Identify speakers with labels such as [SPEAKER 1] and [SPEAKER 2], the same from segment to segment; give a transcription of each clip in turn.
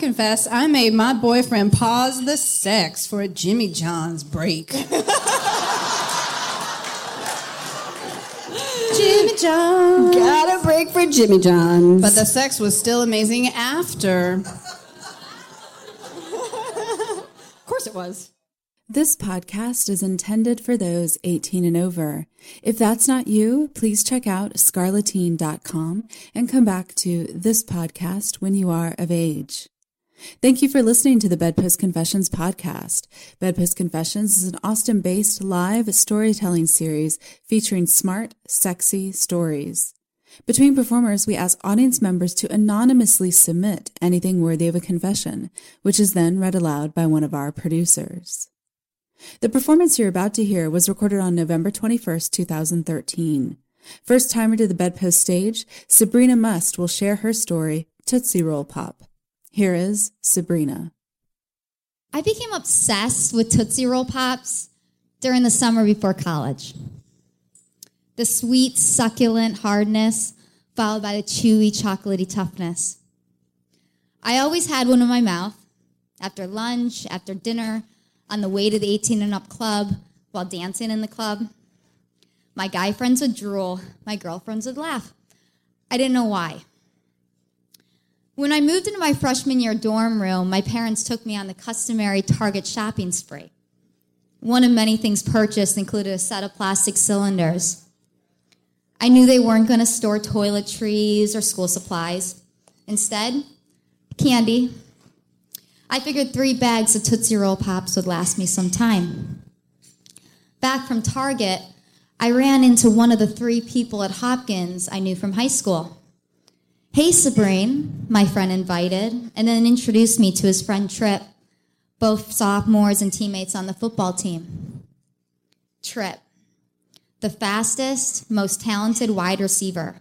[SPEAKER 1] confess I made my boyfriend pause the sex for a Jimmy John's break. Jimmy John.
[SPEAKER 2] Got a break for Jimmy John's.
[SPEAKER 1] But the sex was still amazing after. of course it was.
[SPEAKER 3] This podcast is intended for those 18 and over. If that's not you, please check out scarleteen.com and come back to this podcast when you are of age. Thank you for listening to the Bedpost Confessions podcast. Bedpost Confessions is an Austin based live storytelling series featuring smart, sexy stories. Between performers, we ask audience members to anonymously submit anything worthy of a confession, which is then read aloud by one of our producers. The performance you're about to hear was recorded on November 21st, 2013. First timer to the Bedpost stage, Sabrina Must will share her story, Tootsie Roll Pop. Here is Sabrina.
[SPEAKER 4] I became obsessed with Tootsie Roll Pops during the summer before college. The sweet, succulent hardness, followed by the chewy, chocolatey toughness. I always had one in my mouth after lunch, after dinner, on the way to the 18 and up club, while dancing in the club. My guy friends would drool, my girlfriends would laugh. I didn't know why. When I moved into my freshman year dorm room, my parents took me on the customary Target shopping spree. One of many things purchased included a set of plastic cylinders. I knew they weren't going to store toiletries or school supplies. Instead, candy. I figured three bags of Tootsie Roll Pops would last me some time. Back from Target, I ran into one of the three people at Hopkins I knew from high school. Hey, Sabrine, my friend invited, and then introduced me to his friend Trip, both sophomores and teammates on the football team. Trip, the fastest, most talented wide receiver.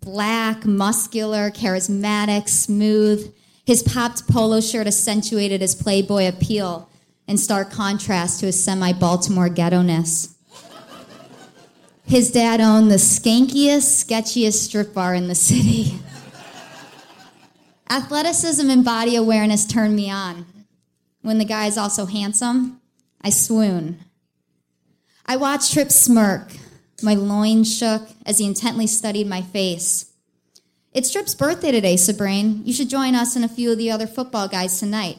[SPEAKER 4] Black, muscular, charismatic, smooth. His popped polo shirt accentuated his playboy appeal in stark contrast to his semi Baltimore ghetto ness. His dad owned the skankiest, sketchiest strip bar in the city. Athleticism and body awareness turned me on. When the guy is also handsome, I swoon. I watched Trip smirk. My loins shook as he intently studied my face. It's Trip's birthday today, Sabrine. You should join us and a few of the other football guys tonight.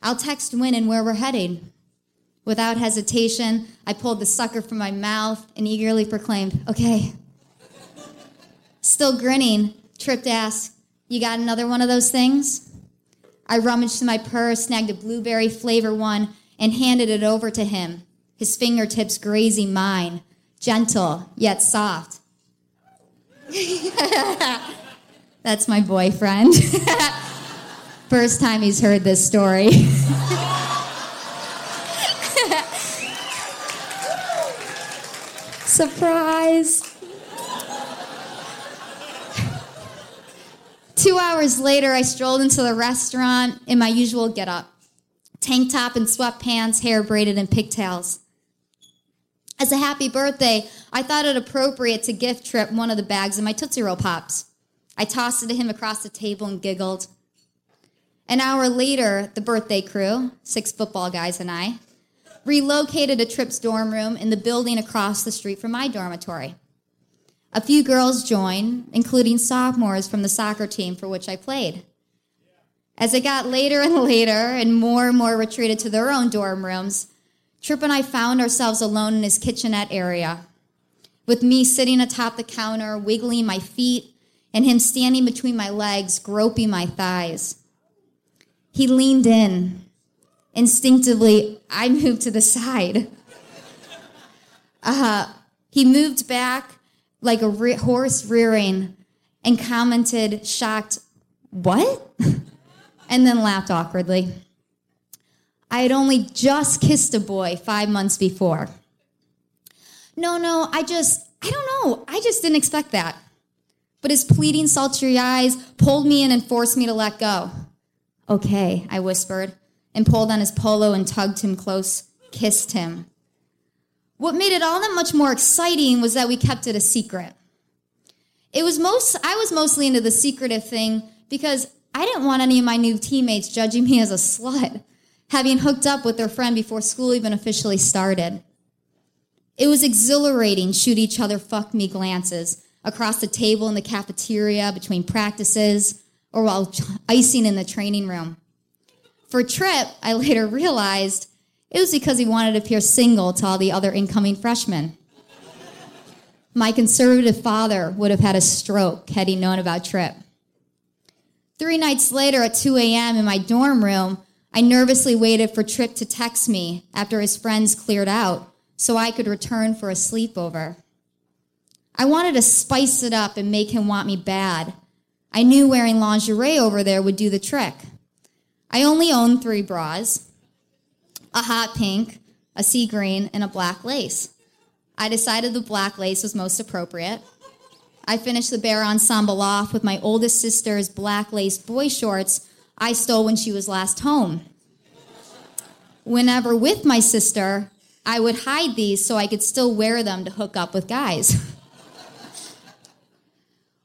[SPEAKER 4] I'll text when and where we're headed. Without hesitation, I pulled the sucker from my mouth and eagerly proclaimed, Okay. Still grinning, Trip asked, You got another one of those things? I rummaged in my purse, snagged a blueberry flavor one, and handed it over to him, his fingertips grazing mine, gentle yet soft. That's my boyfriend. First time he's heard this story. Surprise. Two hours later, I strolled into the restaurant in my usual getup tank top and sweatpants, hair braided in pigtails. As a happy birthday, I thought it appropriate to gift Trip one of the bags of my Tootsie Roll Pops. I tossed it to him across the table and giggled. An hour later, the birthday crew, six football guys and I, relocated to Trip's dorm room in the building across the street from my dormitory. A few girls joined, including sophomores from the soccer team for which I played. As it got later and later, and more and more retreated to their own dorm rooms, Trip and I found ourselves alone in his kitchenette area, with me sitting atop the counter, wiggling my feet, and him standing between my legs, groping my thighs. He leaned in. Instinctively, I moved to the side. Uh, he moved back like a re- horse rearing and commented, shocked, What? and then laughed awkwardly. I had only just kissed a boy five months before. No, no, I just, I don't know. I just didn't expect that. But his pleading, sultry eyes pulled me in and forced me to let go. Okay, I whispered, and pulled on his polo and tugged him close, kissed him. What made it all that much more exciting was that we kept it a secret. It was most, I was mostly into the secretive thing because I didn't want any of my new teammates judging me as a slut, having hooked up with their friend before school even officially started. It was exhilarating shoot each other fuck me glances across the table in the cafeteria between practices or while icing in the training room. For Trip, I later realized it was because he wanted to appear single to all the other incoming freshmen. My conservative father would have had a stroke had he known about Trip. Three nights later at 2 a.m. in my dorm room, I nervously waited for Trip to text me after his friends cleared out so I could return for a sleepover. I wanted to spice it up and make him want me bad. I knew wearing lingerie over there would do the trick. I only own three bras a hot pink, a sea green, and a black lace. I decided the black lace was most appropriate. I finished the bear ensemble off with my oldest sister's black lace boy shorts I stole when she was last home. Whenever with my sister, I would hide these so I could still wear them to hook up with guys.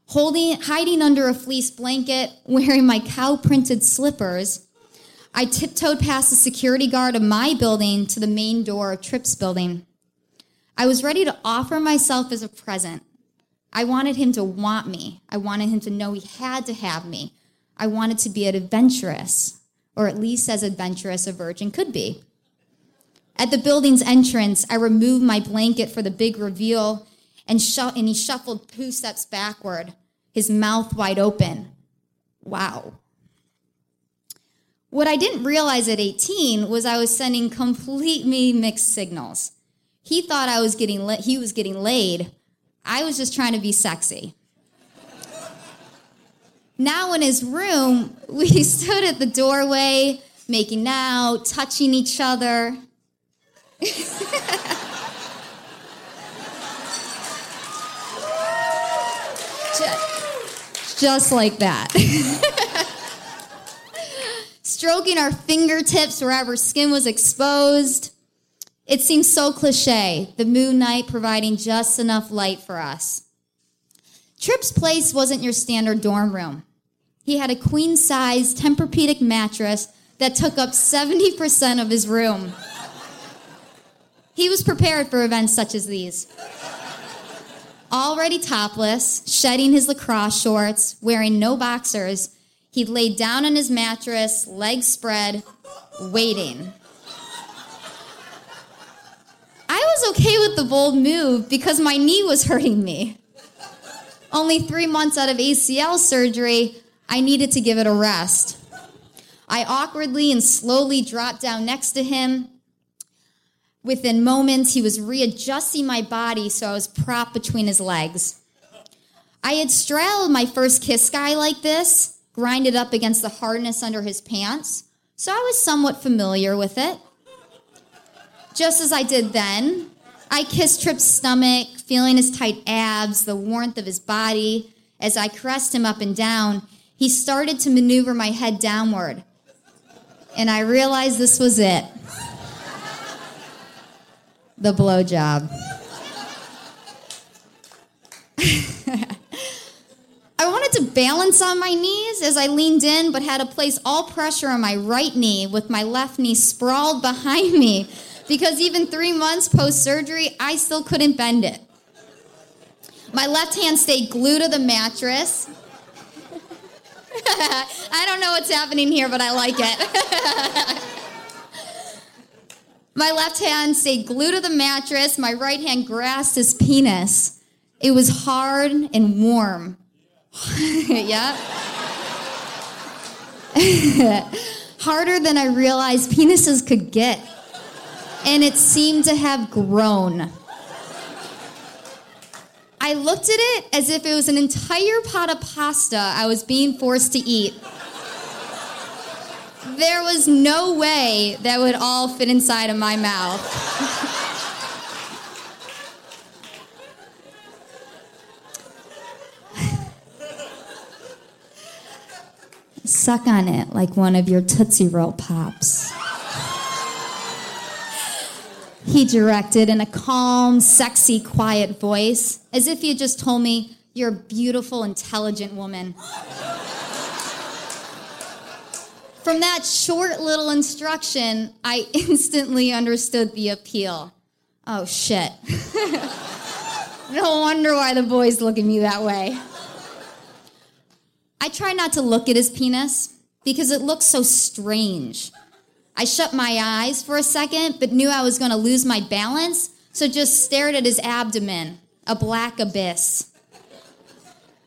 [SPEAKER 4] Holding, hiding under a fleece blanket, wearing my cow printed slippers, I tiptoed past the security guard of my building to the main door of Trip's building. I was ready to offer myself as a present. I wanted him to want me. I wanted him to know he had to have me. I wanted to be an adventurous, or at least as adventurous a virgin could be. At the building's entrance, I removed my blanket for the big reveal, and, and he shuffled two steps backward, his mouth wide open. Wow. What I didn't realize at 18 was I was sending completely mixed signals. He thought I was getting la- he was getting laid. I was just trying to be sexy. now in his room, we stood at the doorway, making out, touching each other. just, just like that. Stroking our fingertips wherever skin was exposed. It seems so cliche, the moon night providing just enough light for us. Trip's place wasn't your standard dorm room. He had a queen size Tempur-Pedic mattress that took up 70% of his room. He was prepared for events such as these. Already topless, shedding his lacrosse shorts, wearing no boxers, he laid down on his mattress, legs spread, waiting. I was okay with the bold move because my knee was hurting me. Only three months out of ACL surgery, I needed to give it a rest. I awkwardly and slowly dropped down next to him, Within moments, he was readjusting my body so I was propped between his legs. I had straddled my first kiss guy like this, grinded up against the hardness under his pants, so I was somewhat familiar with it. Just as I did then, I kissed Trip's stomach, feeling his tight abs, the warmth of his body. As I caressed him up and down, he started to maneuver my head downward. And I realized this was it the blowjob. I wanted to balance on my knees as I leaned in, but had to place all pressure on my right knee with my left knee sprawled behind me because even three months post surgery, I still couldn't bend it. My left hand stayed glued to the mattress. I don't know what's happening here, but I like it. My left hand stayed glued to the mattress. My right hand grasped his penis. It was hard and warm. yeah. Harder than I realized penises could get. And it seemed to have grown. I looked at it as if it was an entire pot of pasta I was being forced to eat there was no way that would all fit inside of my mouth. Suck on it like one of your Tootsie Roll Pops. He directed in a calm, sexy, quiet voice, as if he had just told me, You're a beautiful, intelligent woman. From that short little instruction, I instantly understood the appeal. Oh shit. no wonder why the boys look at me that way. I try not to look at his penis because it looks so strange. I shut my eyes for a second, but knew I was going to lose my balance, so just stared at his abdomen, a black abyss.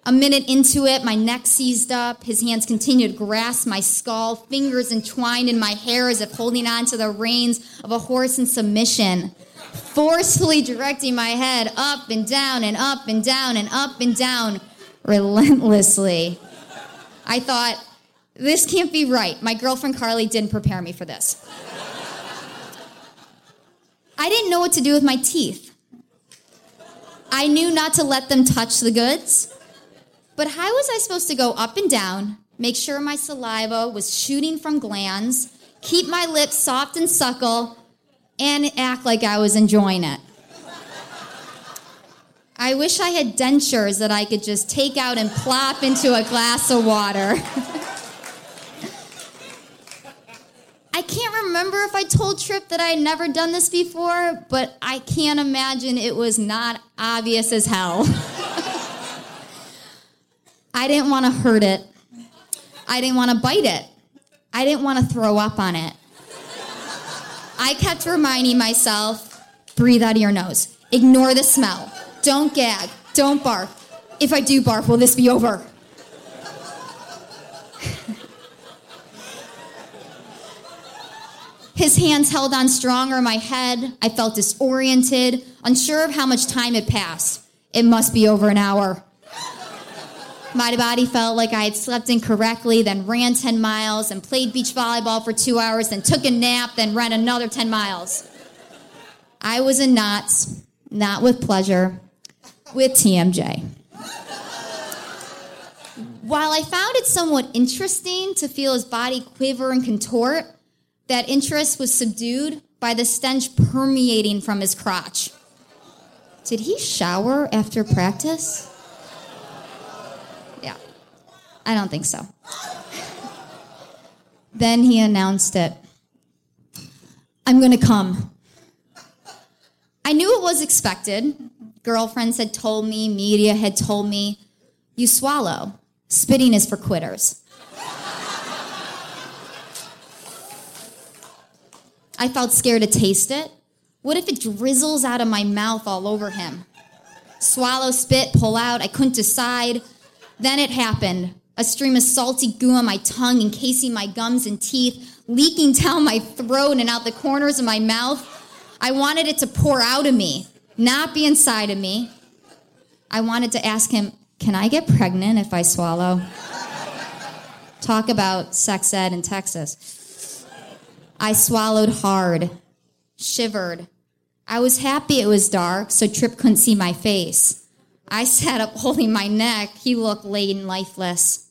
[SPEAKER 4] A minute into it, my neck seized up. His hands continued to grasp my skull, fingers entwined in my hair as if holding on to the reins of a horse in submission, forcefully directing my head up and down and up and down and up and down relentlessly. I thought, this can't be right. My girlfriend Carly didn't prepare me for this. I didn't know what to do with my teeth. I knew not to let them touch the goods. But how was I supposed to go up and down, make sure my saliva was shooting from glands, keep my lips soft and suckle, and act like I was enjoying it? I wish I had dentures that I could just take out and plop into a glass of water. I can't remember if I told Trip that I had never done this before, but I can't imagine it was not obvious as hell. I didn't want to hurt it. I didn't want to bite it. I didn't want to throw up on it. I kept reminding myself breathe out of your nose, ignore the smell, don't gag, don't barf. If I do barf, will this be over? His hands held on stronger my head. I felt disoriented, unsure of how much time had passed. It must be over an hour. My body felt like I had slept incorrectly, then ran 10 miles and played beach volleyball for two hours, then took a nap, then ran another 10 miles. I was in knots, not with pleasure, with TMJ. While I found it somewhat interesting to feel his body quiver and contort, that interest was subdued by the stench permeating from his crotch. Did he shower after practice? Yeah, I don't think so. then he announced it I'm to come. I knew it was expected. Girlfriends had told me, media had told me, you swallow. Spitting is for quitters. I felt scared to taste it. What if it drizzles out of my mouth all over him? Swallow, spit, pull out. I couldn't decide. Then it happened a stream of salty goo on my tongue, encasing my gums and teeth, leaking down my throat and out the corners of my mouth. I wanted it to pour out of me, not be inside of me. I wanted to ask him, Can I get pregnant if I swallow? Talk about sex ed in Texas. I swallowed hard, shivered. I was happy it was dark, so Trip couldn't see my face. I sat up holding my neck. He looked laid and lifeless.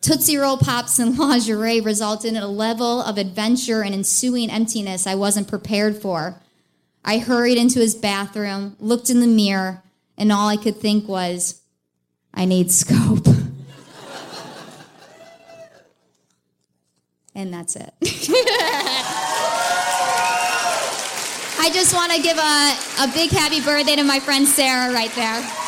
[SPEAKER 4] Tootsie Roll Pops and lingerie resulted in a level of adventure and ensuing emptiness I wasn't prepared for. I hurried into his bathroom, looked in the mirror, and all I could think was, I need scope. and that's it. I just want to give a, a big happy birthday to my friend Sarah right there.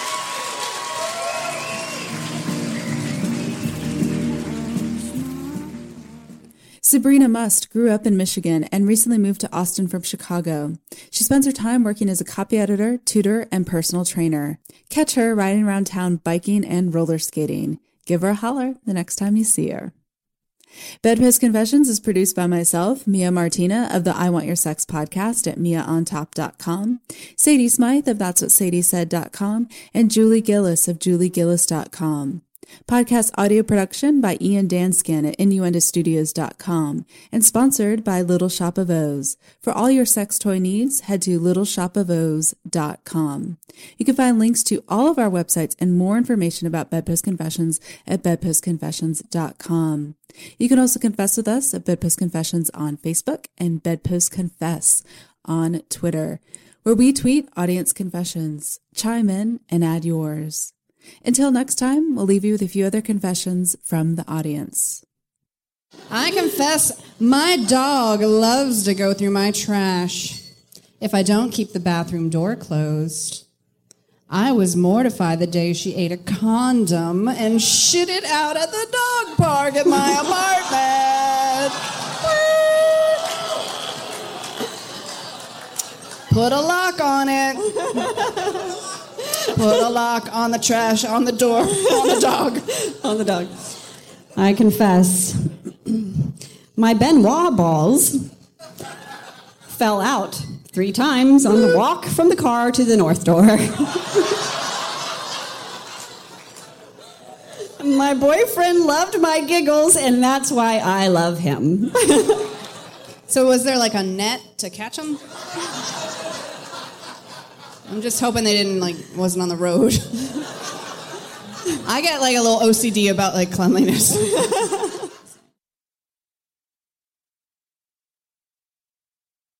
[SPEAKER 3] Sabrina Must grew up in Michigan and recently moved to Austin from Chicago. She spends her time working as a copy editor, tutor, and personal trainer. Catch her riding around town biking and roller skating. Give her a holler the next time you see her. Bedpost Confessions is produced by myself, Mia Martina of the I Want Your Sex podcast at miaontop.com, Sadie Smythe of That's What Sadie Said.com, and Julie Gillis of juliegillis.com. Podcast audio production by Ian Danskin at innuendostudios.com and sponsored by Little Shop of O's. For all your sex toy needs, head to littleshopofos.com. You can find links to all of our websites and more information about Bedpost Confessions at bedpostconfessions.com. You can also confess with us at Bedpost Confessions on Facebook and Bedpost Confess on Twitter, where we tweet audience confessions. Chime in and add yours. Until next time, we'll leave you with a few other confessions from the audience.
[SPEAKER 1] I confess, my dog loves to go through my trash if I don't keep the bathroom door closed. I was mortified the day she ate a condom and shit it out at the dog park at my apartment. Put a lock on it. Put a lock on the trash, on the door, on the dog.
[SPEAKER 2] on the dog. I confess, my Ben Wa balls fell out three times on the walk from the car to the north door. my boyfriend loved my giggles, and that's why I love him.
[SPEAKER 1] So was there like a net to catch them? I'm just hoping they didn't like wasn't on the road. I get like a little OCD about like cleanliness.